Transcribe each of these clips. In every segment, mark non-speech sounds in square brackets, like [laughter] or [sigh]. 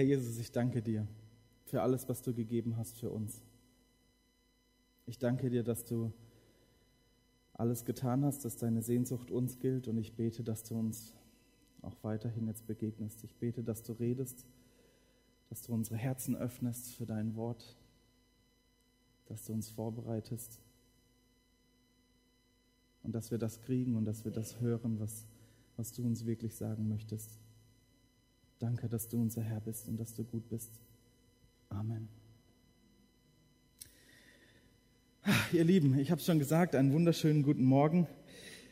Herr Jesus, ich danke dir für alles, was du gegeben hast für uns. Ich danke dir, dass du alles getan hast, dass deine Sehnsucht uns gilt und ich bete, dass du uns auch weiterhin jetzt begegnest. Ich bete, dass du redest, dass du unsere Herzen öffnest für dein Wort, dass du uns vorbereitest und dass wir das kriegen und dass wir das hören, was, was du uns wirklich sagen möchtest. Danke, dass du unser Herr bist und dass du gut bist. Amen. Ihr Lieben, ich habe es schon gesagt, einen wunderschönen guten Morgen.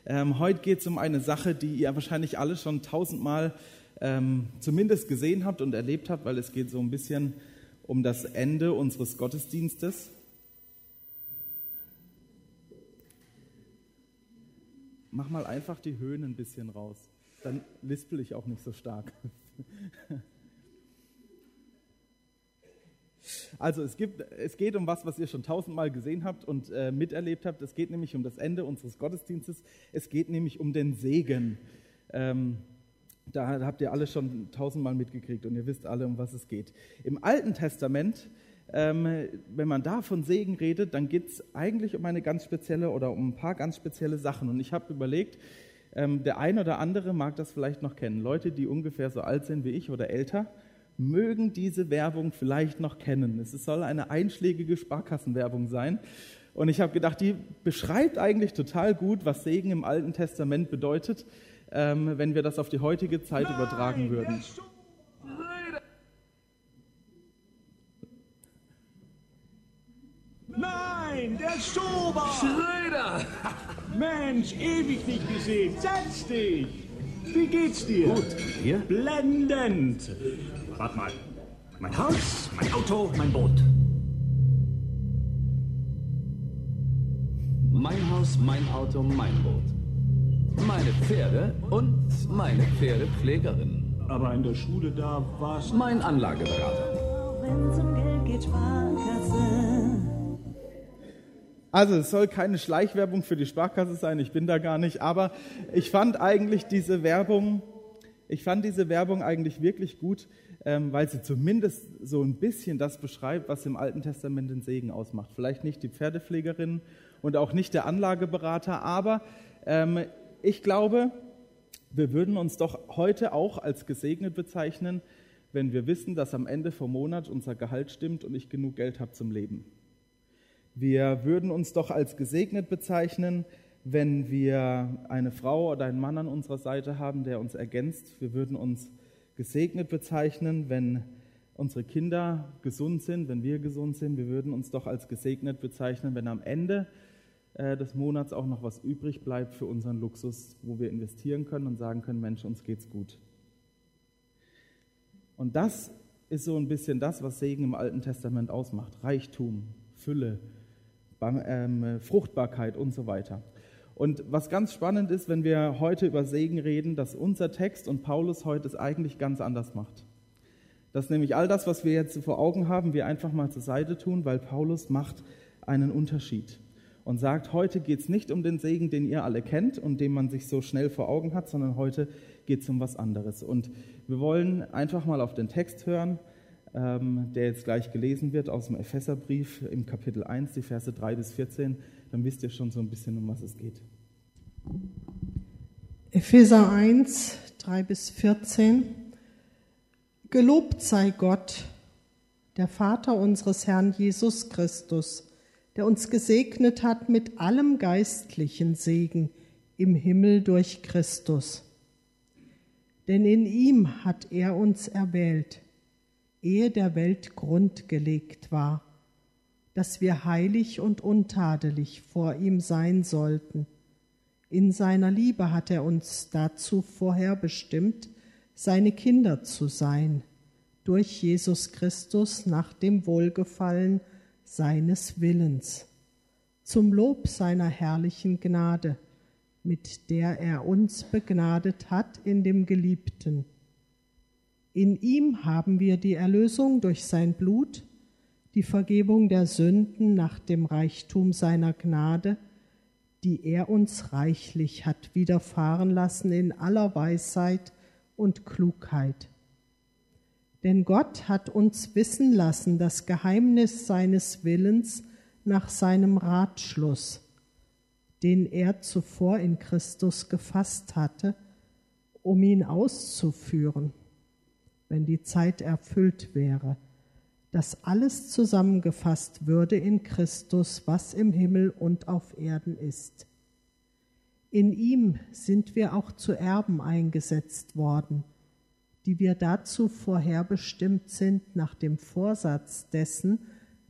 Ähm, heute geht es um eine Sache, die ihr wahrscheinlich alle schon tausendmal ähm, zumindest gesehen habt und erlebt habt, weil es geht so ein bisschen um das Ende unseres Gottesdienstes. Mach mal einfach die Höhen ein bisschen raus. Dann lispel ich auch nicht so stark. [laughs] Also es, gibt, es geht um was, was ihr schon tausendmal gesehen habt und äh, miterlebt habt. Es geht nämlich um das Ende unseres Gottesdienstes. Es geht nämlich um den Segen. Ähm, da habt ihr alle schon tausendmal mitgekriegt und ihr wisst alle, um was es geht. Im Alten Testament, ähm, wenn man da von Segen redet, dann geht es eigentlich um eine ganz spezielle oder um ein paar ganz spezielle Sachen. Und ich habe überlegt, ähm, der ein oder andere mag das vielleicht noch kennen. Leute, die ungefähr so alt sind wie ich oder älter mögen diese Werbung vielleicht noch kennen. Es soll eine einschlägige Sparkassenwerbung sein. Und ich habe gedacht, die beschreibt eigentlich total gut, was Segen im Alten Testament bedeutet, ähm, wenn wir das auf die heutige Zeit Nein, übertragen würden. Nein, der Schober! Schröder! [laughs] Mensch, ewig nicht gesehen. Setz dich! Wie geht's dir? Gut. Hier? Blendend. Warte mal. Mein Haus, mein Auto, mein Boot. Mein Haus, mein Auto, mein Boot. Meine Pferde und meine Pferdepflegerin. Aber in der Schule da war's. Mein Anlageberater. Wenn es um Geld geht, Sparkasse. Also es soll keine Schleichwerbung für die Sparkasse sein, ich bin da gar nicht, aber ich fand eigentlich diese Werbung, ich fand diese Werbung eigentlich wirklich gut, ähm, weil sie zumindest so ein bisschen das beschreibt, was im Alten Testament den Segen ausmacht. Vielleicht nicht die Pferdepflegerin und auch nicht der Anlageberater, aber ähm, ich glaube, wir würden uns doch heute auch als gesegnet bezeichnen, wenn wir wissen, dass am Ende vom Monat unser Gehalt stimmt und ich genug Geld habe zum Leben. Wir würden uns doch als gesegnet bezeichnen, wenn wir eine Frau oder einen Mann an unserer Seite haben, der uns ergänzt. Wir würden uns gesegnet bezeichnen, wenn unsere Kinder gesund sind, wenn wir gesund sind. Wir würden uns doch als gesegnet bezeichnen, wenn am Ende äh, des Monats auch noch was übrig bleibt für unseren Luxus, wo wir investieren können und sagen können, Mensch, uns geht's gut. Und das ist so ein bisschen das, was Segen im Alten Testament ausmacht. Reichtum, Fülle, Fruchtbarkeit und so weiter. Und was ganz spannend ist, wenn wir heute über Segen reden, dass unser Text und Paulus heute es eigentlich ganz anders macht. Dass nämlich all das, was wir jetzt vor Augen haben, wir einfach mal zur Seite tun, weil Paulus macht einen Unterschied und sagt, heute geht es nicht um den Segen, den ihr alle kennt und den man sich so schnell vor Augen hat, sondern heute geht es um was anderes. Und wir wollen einfach mal auf den Text hören, ähm, der jetzt gleich gelesen wird aus dem Epheserbrief im Kapitel 1, die Verse 3 bis 14 dann wisst ihr schon so ein bisschen, um was es geht. Epheser 1, 3 bis 14. Gelobt sei Gott, der Vater unseres Herrn Jesus Christus, der uns gesegnet hat mit allem geistlichen Segen im Himmel durch Christus. Denn in ihm hat er uns erwählt, ehe der Welt Grund gelegt war dass wir heilig und untadelig vor ihm sein sollten. In seiner Liebe hat er uns dazu vorherbestimmt, seine Kinder zu sein, durch Jesus Christus nach dem Wohlgefallen seines Willens, zum Lob seiner herrlichen Gnade, mit der er uns begnadet hat in dem Geliebten. In ihm haben wir die Erlösung durch sein Blut, die Vergebung der Sünden nach dem Reichtum seiner Gnade, die er uns reichlich hat widerfahren lassen in aller Weisheit und Klugheit. Denn Gott hat uns wissen lassen das Geheimnis seines Willens nach seinem Ratschluss, den er zuvor in Christus gefasst hatte, um ihn auszuführen, wenn die Zeit erfüllt wäre, dass alles zusammengefasst würde in Christus, was im Himmel und auf Erden ist. In ihm sind wir auch zu Erben eingesetzt worden – die wir dazu vorherbestimmt sind nach dem Vorsatz dessen,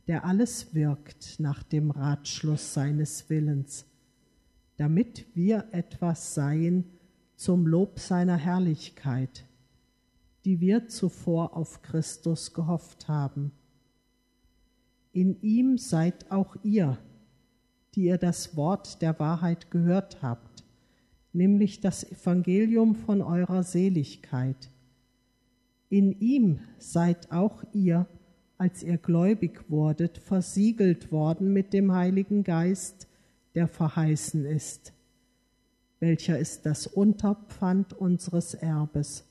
der alles wirkt nach dem Ratschluss seines Willens, damit wir etwas seien zum Lob seiner Herrlichkeit, die wir zuvor auf Christus gehofft haben. In ihm seid auch ihr, die ihr das Wort der Wahrheit gehört habt, nämlich das Evangelium von eurer Seligkeit. In ihm seid auch ihr, als ihr gläubig wurdet, versiegelt worden mit dem Heiligen Geist, der verheißen ist, welcher ist das Unterpfand unseres Erbes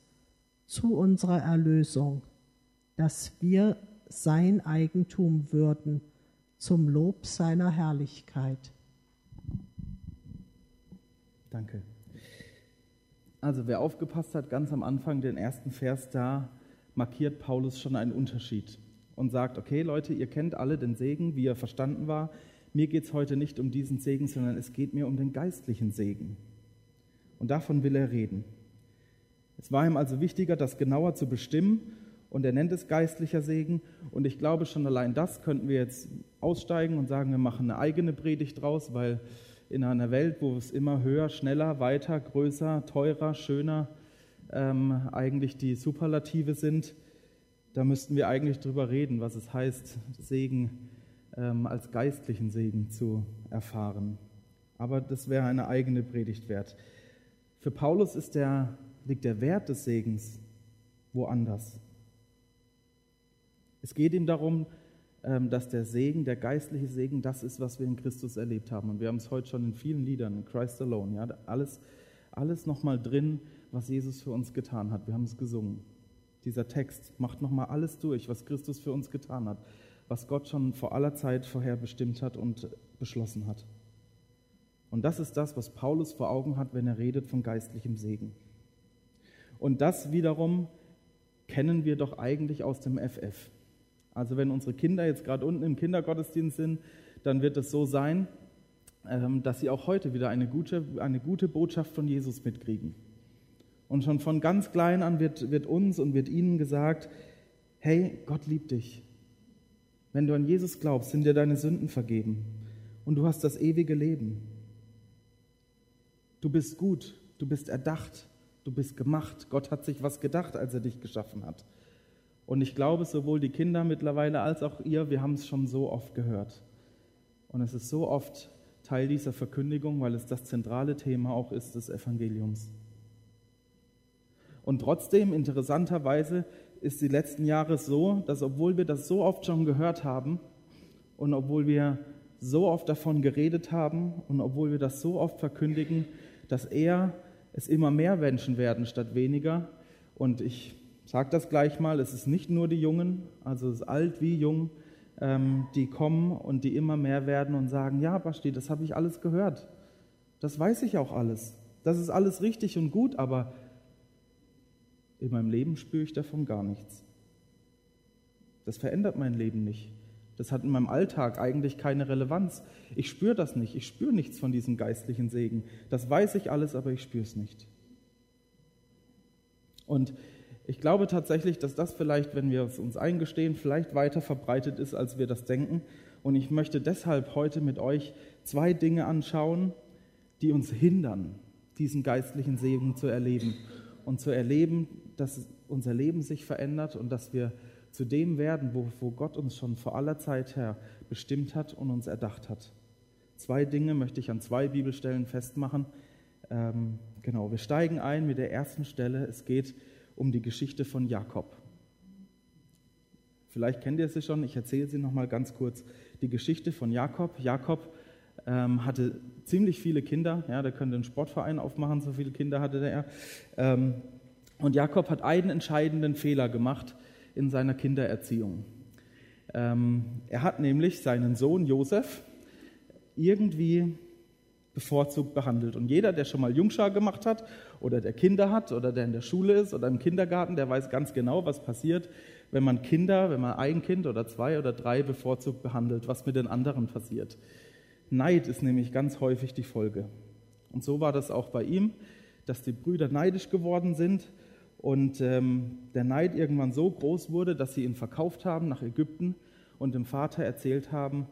zu unserer Erlösung, dass wir sein Eigentum würden zum Lob seiner Herrlichkeit. Danke. Also wer aufgepasst hat, ganz am Anfang den ersten Vers da, markiert Paulus schon einen Unterschied und sagt, okay Leute, ihr kennt alle den Segen, wie er verstanden war. Mir geht es heute nicht um diesen Segen, sondern es geht mir um den geistlichen Segen. Und davon will er reden. Es war ihm also wichtiger, das genauer zu bestimmen und er nennt es geistlicher Segen. Und ich glaube, schon allein das könnten wir jetzt aussteigen und sagen, wir machen eine eigene Predigt draus, weil in einer Welt, wo es immer höher, schneller, weiter, größer, teurer, schöner ähm, eigentlich die Superlative sind, da müssten wir eigentlich drüber reden, was es heißt, Segen ähm, als geistlichen Segen zu erfahren. Aber das wäre eine eigene Predigt wert. Für Paulus ist der, liegt der Wert des Segens woanders. Es geht ihm darum, ähm, dass der Segen, der geistliche Segen, das ist, was wir in Christus erlebt haben. Und wir haben es heute schon in vielen Liedern, in Christ Alone, ja, alles, alles nochmal drin, was Jesus für uns getan hat. Wir haben es gesungen. Dieser Text macht nochmal alles durch, was Christus für uns getan hat, was Gott schon vor aller Zeit vorher bestimmt hat und beschlossen hat. Und das ist das, was Paulus vor Augen hat, wenn er redet von geistlichem Segen. Und das wiederum kennen wir doch eigentlich aus dem FF. Also wenn unsere Kinder jetzt gerade unten im Kindergottesdienst sind, dann wird es so sein, ähm, dass sie auch heute wieder eine gute, eine gute Botschaft von Jesus mitkriegen. Und schon von ganz klein an wird, wird uns und wird ihnen gesagt, hey, Gott liebt dich. Wenn du an Jesus glaubst, sind dir deine Sünden vergeben und du hast das ewige Leben. Du bist gut, du bist erdacht, du bist gemacht. Gott hat sich was gedacht, als er dich geschaffen hat. Und ich glaube, sowohl die Kinder mittlerweile als auch ihr, wir haben es schon so oft gehört. Und es ist so oft Teil dieser Verkündigung, weil es das zentrale Thema auch ist des Evangeliums. Und trotzdem, interessanterweise, ist die letzten Jahre so, dass obwohl wir das so oft schon gehört haben und obwohl wir so oft davon geredet haben und obwohl wir das so oft verkündigen, dass eher es immer mehr Menschen werden statt weniger. Und ich sage das gleich mal, es ist nicht nur die Jungen, also es ist alt wie jung, ähm, die kommen und die immer mehr werden und sagen, ja, Basti, das habe ich alles gehört. Das weiß ich auch alles. Das ist alles richtig und gut, aber in meinem Leben spüre ich davon gar nichts. Das verändert mein Leben nicht. Das hat in meinem Alltag eigentlich keine Relevanz. Ich spüre das nicht. Ich spüre nichts von diesem geistlichen Segen. Das weiß ich alles, aber ich spüre es nicht. Und ich glaube tatsächlich, dass das vielleicht, wenn wir es uns eingestehen, vielleicht weiter verbreitet ist, als wir das denken. Und ich möchte deshalb heute mit euch zwei Dinge anschauen, die uns hindern, diesen geistlichen Segen zu erleben und zu erleben, dass unser Leben sich verändert und dass wir zu dem werden, wo, wo Gott uns schon vor aller Zeit her bestimmt hat und uns erdacht hat. Zwei Dinge möchte ich an zwei Bibelstellen festmachen. Ähm, genau, wir steigen ein mit der ersten Stelle. Es geht um die Geschichte von Jakob. Vielleicht kennt ihr sie schon, ich erzähle sie nochmal ganz kurz. Die Geschichte von Jakob. Jakob ähm, hatte ziemlich viele Kinder, ja, der könnte einen Sportverein aufmachen, so viele Kinder hatte er. Ähm, und Jakob hat einen entscheidenden Fehler gemacht in seiner Kindererziehung. Ähm, er hat nämlich seinen Sohn Josef irgendwie bevorzugt behandelt. Und jeder, der schon mal Jungschar gemacht hat oder der Kinder hat oder der in der Schule ist oder im Kindergarten, der weiß ganz genau, was passiert, wenn man Kinder, wenn man ein Kind oder zwei oder drei bevorzugt behandelt, was mit den anderen passiert. Neid ist nämlich ganz häufig die Folge. Und so war das auch bei ihm, dass die Brüder neidisch geworden sind und ähm, der Neid irgendwann so groß wurde, dass sie ihn verkauft haben nach Ägypten und dem Vater erzählt haben,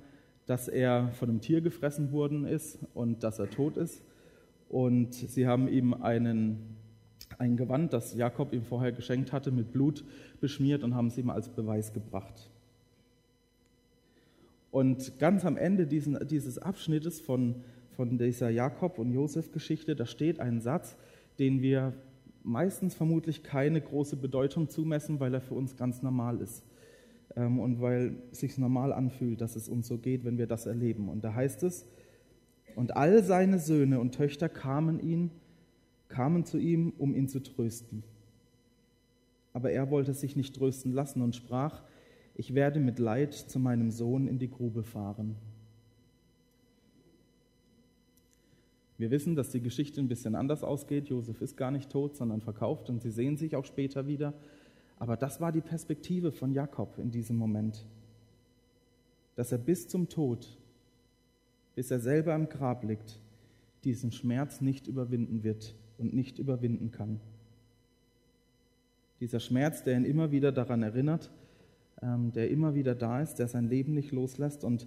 dass er von einem Tier gefressen worden ist und dass er tot ist. Und sie haben ihm einen, ein Gewand, das Jakob ihm vorher geschenkt hatte, mit Blut beschmiert und haben es ihm als Beweis gebracht. Und ganz am Ende diesen, dieses Abschnittes von, von dieser Jakob- und Josef-Geschichte, da steht ein Satz, den wir meistens vermutlich keine große Bedeutung zumessen, weil er für uns ganz normal ist ähm, und weil es sich normal anfühlt, dass es uns so geht, wenn wir das erleben. Und da heißt es, und all seine Söhne und Töchter kamen ihn, kamen zu ihm, um ihn zu trösten. Aber er wollte sich nicht trösten lassen und sprach, ich werde mit Leid zu meinem Sohn in die Grube fahren. Wir wissen, dass die Geschichte ein bisschen anders ausgeht. Josef ist gar nicht tot, sondern verkauft und sie sehen sich auch später wieder. Aber das war die Perspektive von Jakob in diesem Moment, dass er bis zum Tod, bis er selber im Grab liegt, diesen Schmerz nicht überwinden wird und nicht überwinden kann. Dieser Schmerz, der ihn immer wieder daran erinnert, ähm, der immer wieder da ist, der sein Leben nicht loslässt. Und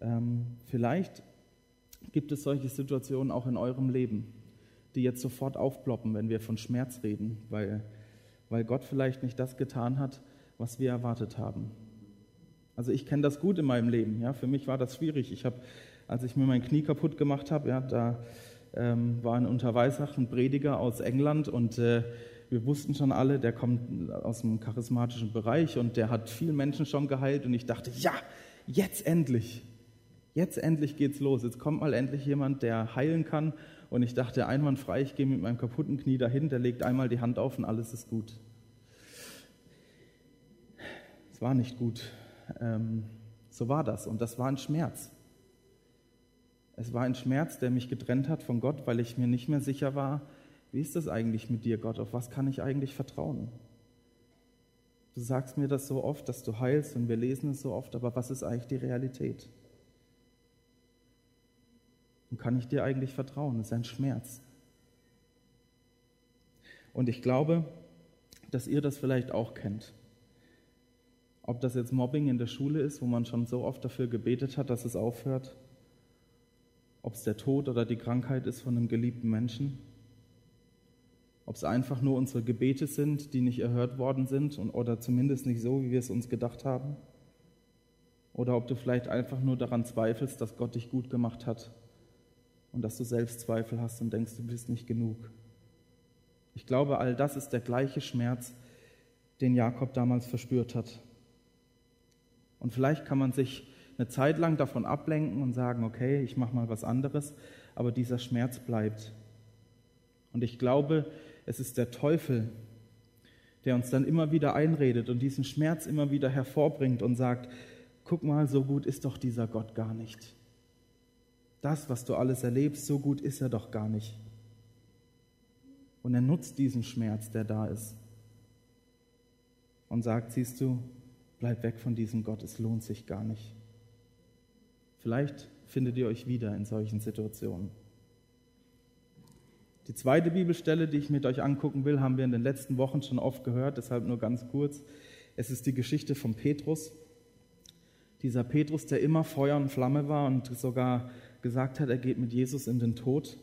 ähm, vielleicht gibt es solche Situationen auch in eurem Leben, die jetzt sofort aufploppen, wenn wir von Schmerz reden, weil weil Gott vielleicht nicht das getan hat, was wir erwartet haben. Also ich kenne das gut in meinem Leben. Ja, für mich war das schwierig. Ich habe, als ich mir mein Knie kaputt gemacht habe, ja, da ähm, war ein Unterweisach, ein Prediger aus England und äh, wir wussten schon alle, der kommt aus dem charismatischen Bereich und der hat viele Menschen schon geheilt und ich dachte, ja, jetzt endlich, jetzt endlich geht's los. Jetzt kommt mal endlich jemand, der heilen kann und ich dachte, einwandfrei, ich gehe mit meinem kaputten Knie dahin, der legt einmal die Hand auf und alles ist gut. Es war nicht gut. Ähm, so war das und das war ein Schmerz. Es war ein Schmerz, der mich getrennt hat von Gott, weil ich mir nicht mehr sicher war, wie ist das eigentlich mit dir, Gott? Auf was kann ich eigentlich vertrauen? Du sagst mir das so oft, dass du heilst und wir lesen es so oft, aber was ist eigentlich die Realität? Und kann ich dir eigentlich vertrauen? Das ist ein Schmerz. Und ich glaube, dass ihr das vielleicht auch kennt. Ob das jetzt Mobbing in der Schule ist, wo man schon so oft dafür gebetet hat, dass es aufhört. Ob es der Tod oder die Krankheit ist von einem geliebten Menschen. Ob es einfach nur unsere Gebete sind, die nicht erhört worden sind und, oder zumindest nicht so, wie wir es uns gedacht haben. Oder ob du vielleicht einfach nur daran zweifelst, dass Gott dich gut gemacht hat und dass du Selbstzweifel hast und denkst, du bist nicht genug. Ich glaube, all das ist der gleiche Schmerz, den Jakob damals verspürt hat. Und vielleicht kann man sich eine Zeit lang davon ablenken und sagen, okay, ich mache mal was anderes, aber dieser Schmerz bleibt. Und ich glaube, es ist der Teufel, der uns dann immer wieder einredet und diesen Schmerz immer wieder hervorbringt und sagt, guck mal, so gut ist doch dieser Gott gar nicht. Das, was du alles erlebst, so gut ist er doch gar nicht. Und er nutzt diesen Schmerz, der da ist. Und sagt, siehst du, bleib weg von diesem Gott, es lohnt sich gar nicht. Vielleicht findet ihr euch wieder in solchen Situationen. Die zweite Bibelstelle, die ich mit euch angucken will, haben wir in den letzten Wochen schon oft gehört, deshalb nur ganz kurz. Es ist die Geschichte von Petrus. Dieser Petrus, der immer Feuer und Flamme war und sogar gesagt hat, er geht mit Jesus in den Tod.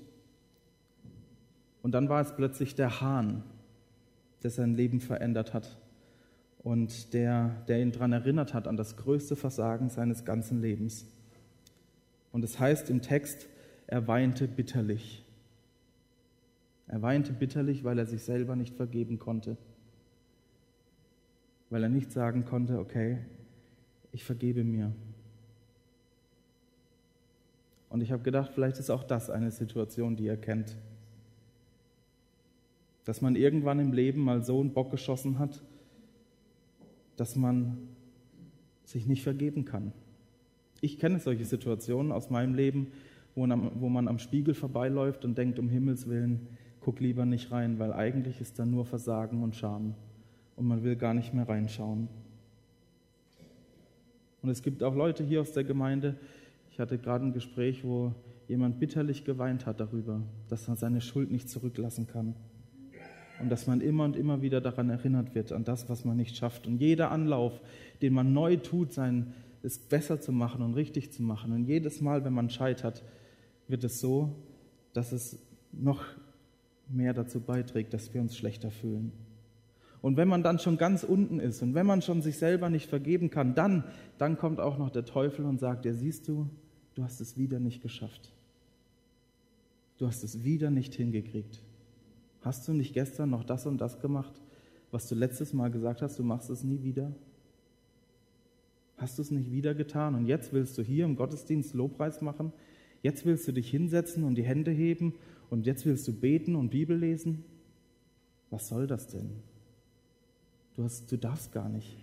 Und dann war es plötzlich der Hahn, der sein Leben verändert hat und der, der ihn daran erinnert hat an das größte Versagen seines ganzen Lebens. Und es heißt im Text, er weinte bitterlich. Er weinte bitterlich, weil er sich selber nicht vergeben konnte. Weil er nicht sagen konnte, okay, ich vergebe mir. Und ich habe gedacht, vielleicht ist auch das eine Situation, die er kennt. Dass man irgendwann im Leben mal so einen Bock geschossen hat dass man sich nicht vergeben kann. Ich kenne solche Situationen aus meinem Leben, wo man, am Spiegel vorbeiläuft und denkt, um Himmels willen, guck lieber nicht rein, weil eigentlich ist da nur Versagen und Scham und man will gar nicht mehr reinschauen. Und es gibt auch Leute hier aus der Gemeinde, ich hatte gerade ein Gespräch, wo jemand bitterlich geweint hat darüber, dass er seine Schuld nicht zurücklassen kann. Und dass man immer und immer wieder daran erinnert wird, an das, was man nicht schafft. Und jeder Anlauf, den man neu tut, sein, es besser zu machen und richtig zu machen. Und jedes Mal, wenn man scheitert, wird es so, dass es noch mehr dazu beiträgt, dass wir uns schlechter fühlen. Und wenn man dann schon ganz unten ist und wenn man schon sich selber nicht vergeben kann, dann, dann kommt auch noch der Teufel und sagt, ja siehst du, du hast es wieder nicht geschafft. Du hast es wieder nicht hingekriegt. Hast du nicht gestern noch das und das gemacht, was du letztes Mal gesagt hast, du machst es nie wieder? Hast du es nicht wieder getan und jetzt willst du hier im Gottesdienst Lobpreis machen? Jetzt willst du dich hinsetzen und die Hände heben und jetzt willst du beten und Bibel lesen? Was soll das denn? Du, hast, du darfst gar nicht.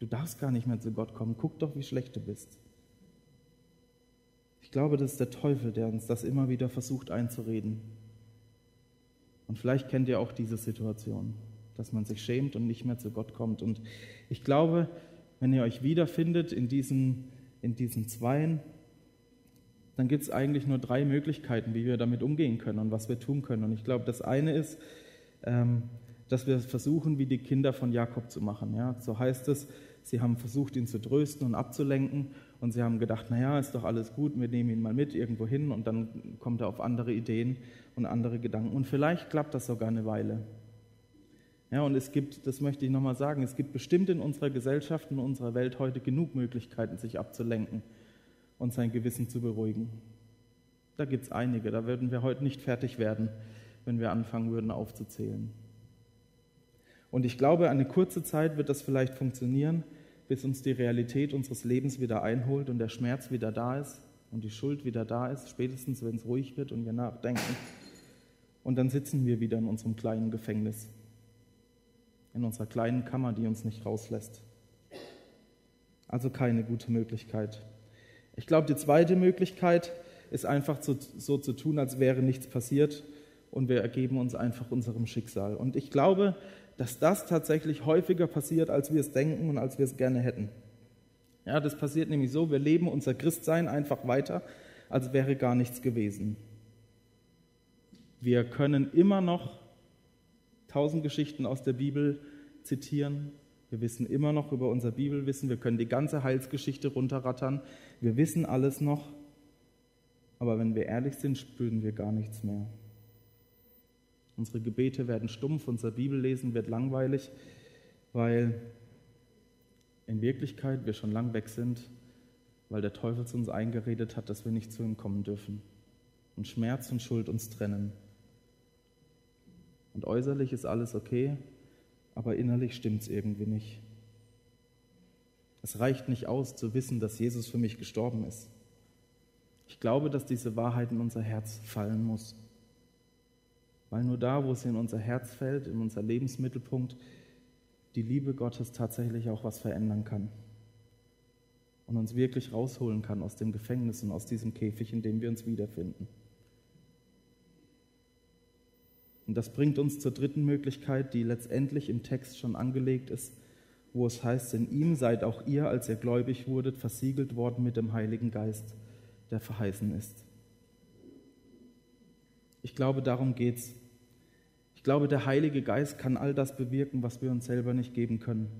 Du darfst gar nicht mehr zu Gott kommen. Guck doch, wie schlecht du bist. Ich glaube, das ist der Teufel, der uns das immer wieder versucht einzureden. Und vielleicht kennt ihr auch diese Situation, dass man sich schämt und nicht mehr zu Gott kommt. Und ich glaube, wenn ihr euch wiederfindet in diesen, in diesen Zweien, dann gibt es eigentlich nur drei Möglichkeiten, wie wir damit umgehen können und was wir tun können. Und ich glaube, das eine ist, ähm, dass wir versuchen, wie die Kinder von Jakob zu machen. Ja? So heißt es, sie haben versucht, ihn zu trösten und abzulenken und sie haben gedacht, naja, ist doch alles gut, wir nehmen ihn mal mit irgendwo hin und dann kommt er auf andere Ideen und andere Gedanken. Und vielleicht klappt das sogar eine Weile. Ja, und es gibt, das möchte ich nochmal sagen, es gibt bestimmt in unserer Gesellschaft, in unserer Welt heute genug Möglichkeiten, sich abzulenken und sein Gewissen zu beruhigen. Da gibt es einige, da würden wir heute nicht fertig werden, wenn wir anfangen würden aufzuzählen. Und ich glaube, eine kurze Zeit wird das vielleicht funktionieren, bis uns die Realität unseres Lebens wieder einholt und der Schmerz wieder da ist und die Schuld wieder da ist, spätestens wenn es ruhig wird und wir nachdenken. Und dann sitzen wir wieder in unserem kleinen Gefängnis, in unserer kleinen Kammer, die uns nicht rauslässt. Also keine gute Möglichkeit. Ich glaube, die zweite Möglichkeit ist einfach so, so zu tun, als wäre nichts passiert und wir ergeben uns einfach unserem Schicksal. Und ich glaube, dass das tatsächlich häufiger passiert, als wir es denken und als wir es gerne hätten. Ja, das passiert nämlich so, wir leben unser Christsein einfach weiter, als wäre gar nichts gewesen. Wir können immer noch tausend Geschichten aus der Bibel zitieren. Wir wissen immer noch über unser Bibelwissen. Wir können die ganze Heilsgeschichte runterrattern. Wir wissen alles noch. Aber wenn wir ehrlich sind, spüren wir gar nichts mehr. Unsere Gebete werden stumpf, unser Bibellesen wird langweilig, weil in Wirklichkeit wir schon lang weg sind, weil der Teufel zu uns eingeredet hat, dass wir nicht zu ihm kommen dürfen und Schmerz und Schuld uns trennen. Und äußerlich ist alles okay, aber innerlich stimmt es irgendwie nicht. Es reicht nicht aus zu wissen, dass Jesus für mich gestorben ist. Ich glaube, dass diese Wahrheit in unser Herz fallen muss. Weil nur da, wo es in unser Herz fällt, in unser Lebensmittelpunkt, die Liebe Gottes tatsächlich auch was verändern kann und uns wirklich rausholen kann aus dem Gefängnis und aus diesem Käfig, in dem wir uns wiederfinden. Und das bringt uns zur dritten Möglichkeit, die letztendlich im Text schon angelegt ist, wo es heißt, in ihm seid auch ihr, als ihr gläubig wurdet, versiegelt worden mit dem Heiligen Geist, der verheißen ist. Ich glaube, darum geht es ich glaube, der Heilige Geist kann all das bewirken, was wir uns selber nicht geben können.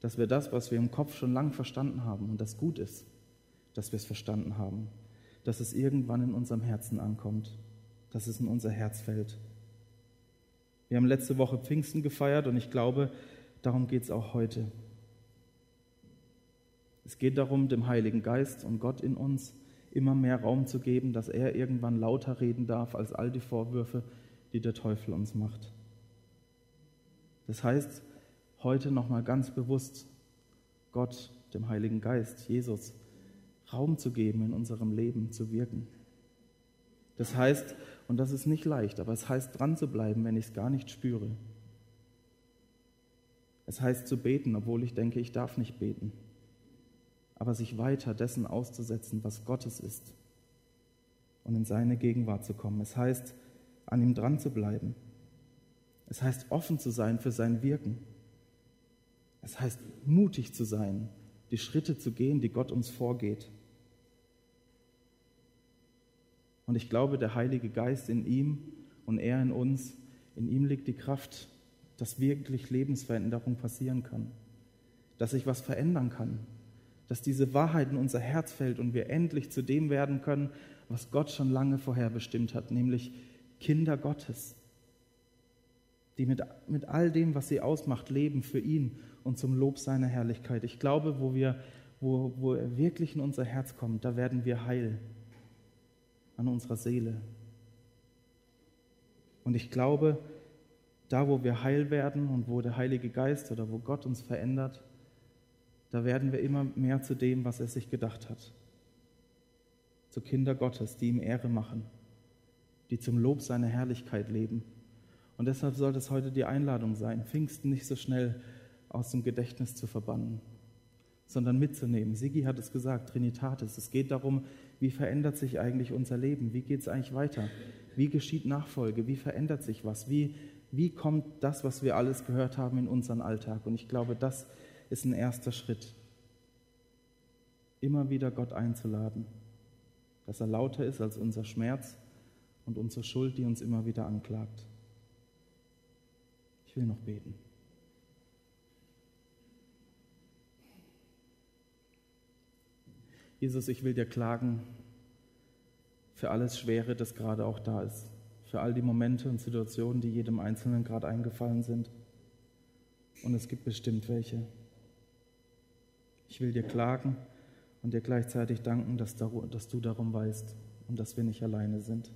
Dass wir das, was wir im Kopf schon lang verstanden haben und das gut ist, dass wir es verstanden haben, dass es irgendwann in unserem Herzen ankommt, dass es in unser Herz fällt. Wir haben letzte Woche Pfingsten gefeiert und ich glaube, darum geht es auch heute. Es geht darum, dem Heiligen Geist und Gott in uns immer mehr Raum zu geben, dass er irgendwann lauter reden darf als all die Vorwürfe, die der Teufel uns macht. Das heißt, heute nochmal ganz bewusst Gott, dem Heiligen Geist, Jesus, Raum zu geben, in unserem Leben zu wirken. Das heißt, und das ist nicht leicht, aber es heißt dran zu bleiben, wenn ich es gar nicht spüre. Es heißt zu beten, obwohl ich denke, ich darf nicht beten. Aber sich weiter dessen auszusetzen, was Gottes ist und in seine Gegenwart zu kommen. Es heißt, an ihm dran zu bleiben. Es heißt, offen zu sein für sein Wirken. Es heißt, mutig zu sein, die Schritte zu gehen, die Gott uns vorgeht. Und ich glaube, der Heilige Geist in ihm und er in uns, in ihm liegt die Kraft, dass wirklich Lebensveränderung passieren kann, dass sich was verändern kann, dass diese Wahrheit in unser Herz fällt und wir endlich zu dem werden können, was Gott schon lange vorherbestimmt hat, nämlich Kinder Gottes, die mit, mit all dem, was sie ausmacht, leben für ihn und zum Lob seiner Herrlichkeit. Ich glaube, wo, wir, wo, wo er wirklich in unser Herz kommt, da werden wir heil an unserer Seele. Und ich glaube, da, wo wir heil werden und wo der Heilige Geist oder wo Gott uns verändert, da werden wir immer mehr zu dem, was er sich gedacht hat. Zu Kinder Gottes, die ihm Ehre machen, die zum Lob seiner Herrlichkeit leben. Und deshalb soll das heute die Einladung sein, Pfingsten nicht so schnell aus dem Gedächtnis zu verbannen, sondern mitzunehmen. Sigi hat es gesagt, Trinitatis. Es geht darum, wie verändert sich eigentlich unser Leben? Wie geht es eigentlich weiter? Wie geschieht Nachfolge? Wie verändert sich was? Wie wie kommt das, was wir alles gehört haben, in unseren Alltag? Und ich glaube, das ist ein erster Schritt. Immer wieder Gott einzuladen, dass er lauter ist als unser Schmerz und unsere Schuld, die uns immer wieder anklagt. Ich will noch beten. Jesus, ich will dir klagen für alles Schwere, das gerade auch da ist für all die Momente und Situationen, die jedem Einzelnen gerade eingefallen sind. Und es gibt bestimmt welche. Ich will dir klagen und dir gleichzeitig danken, dass, du darum weißt und dass wir nicht alleine sind.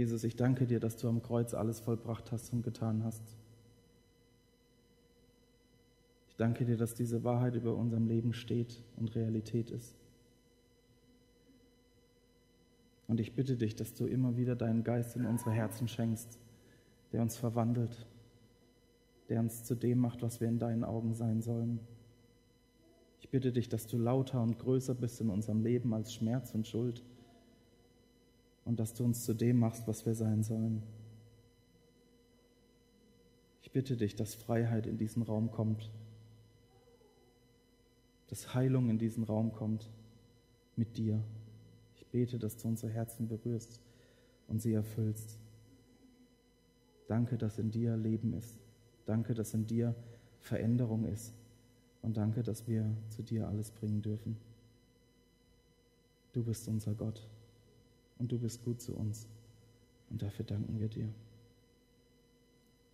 Jesus, ich danke dir, dass du am Kreuz alles vollbracht hast und getan hast. Ich danke dir, dass diese Wahrheit über unserem Leben steht und Realität ist. Und ich bitte dich, dass du immer wieder deinen Geist in unsere Herzen schenkst, der uns verwandelt, der uns zu dem macht, was wir in deinen Augen sein sollen. Ich bitte dich, dass du lauter und größer bist in unserem Leben als Schmerz und Schuld und dass du uns zu dem machst, was wir sein sollen. Ich bitte dich, dass Freiheit in diesen Raum kommt, dass Heilung in diesen Raum kommt mit dir bete, dass du unsere Herzen berührst und sie erfüllst. Danke, dass in dir Leben ist. Danke, dass in dir Veränderung ist. Und danke, dass wir zu dir alles bringen dürfen. Du bist unser Gott und du bist gut zu uns. Und dafür danken wir dir.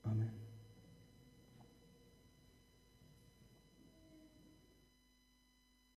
Amen.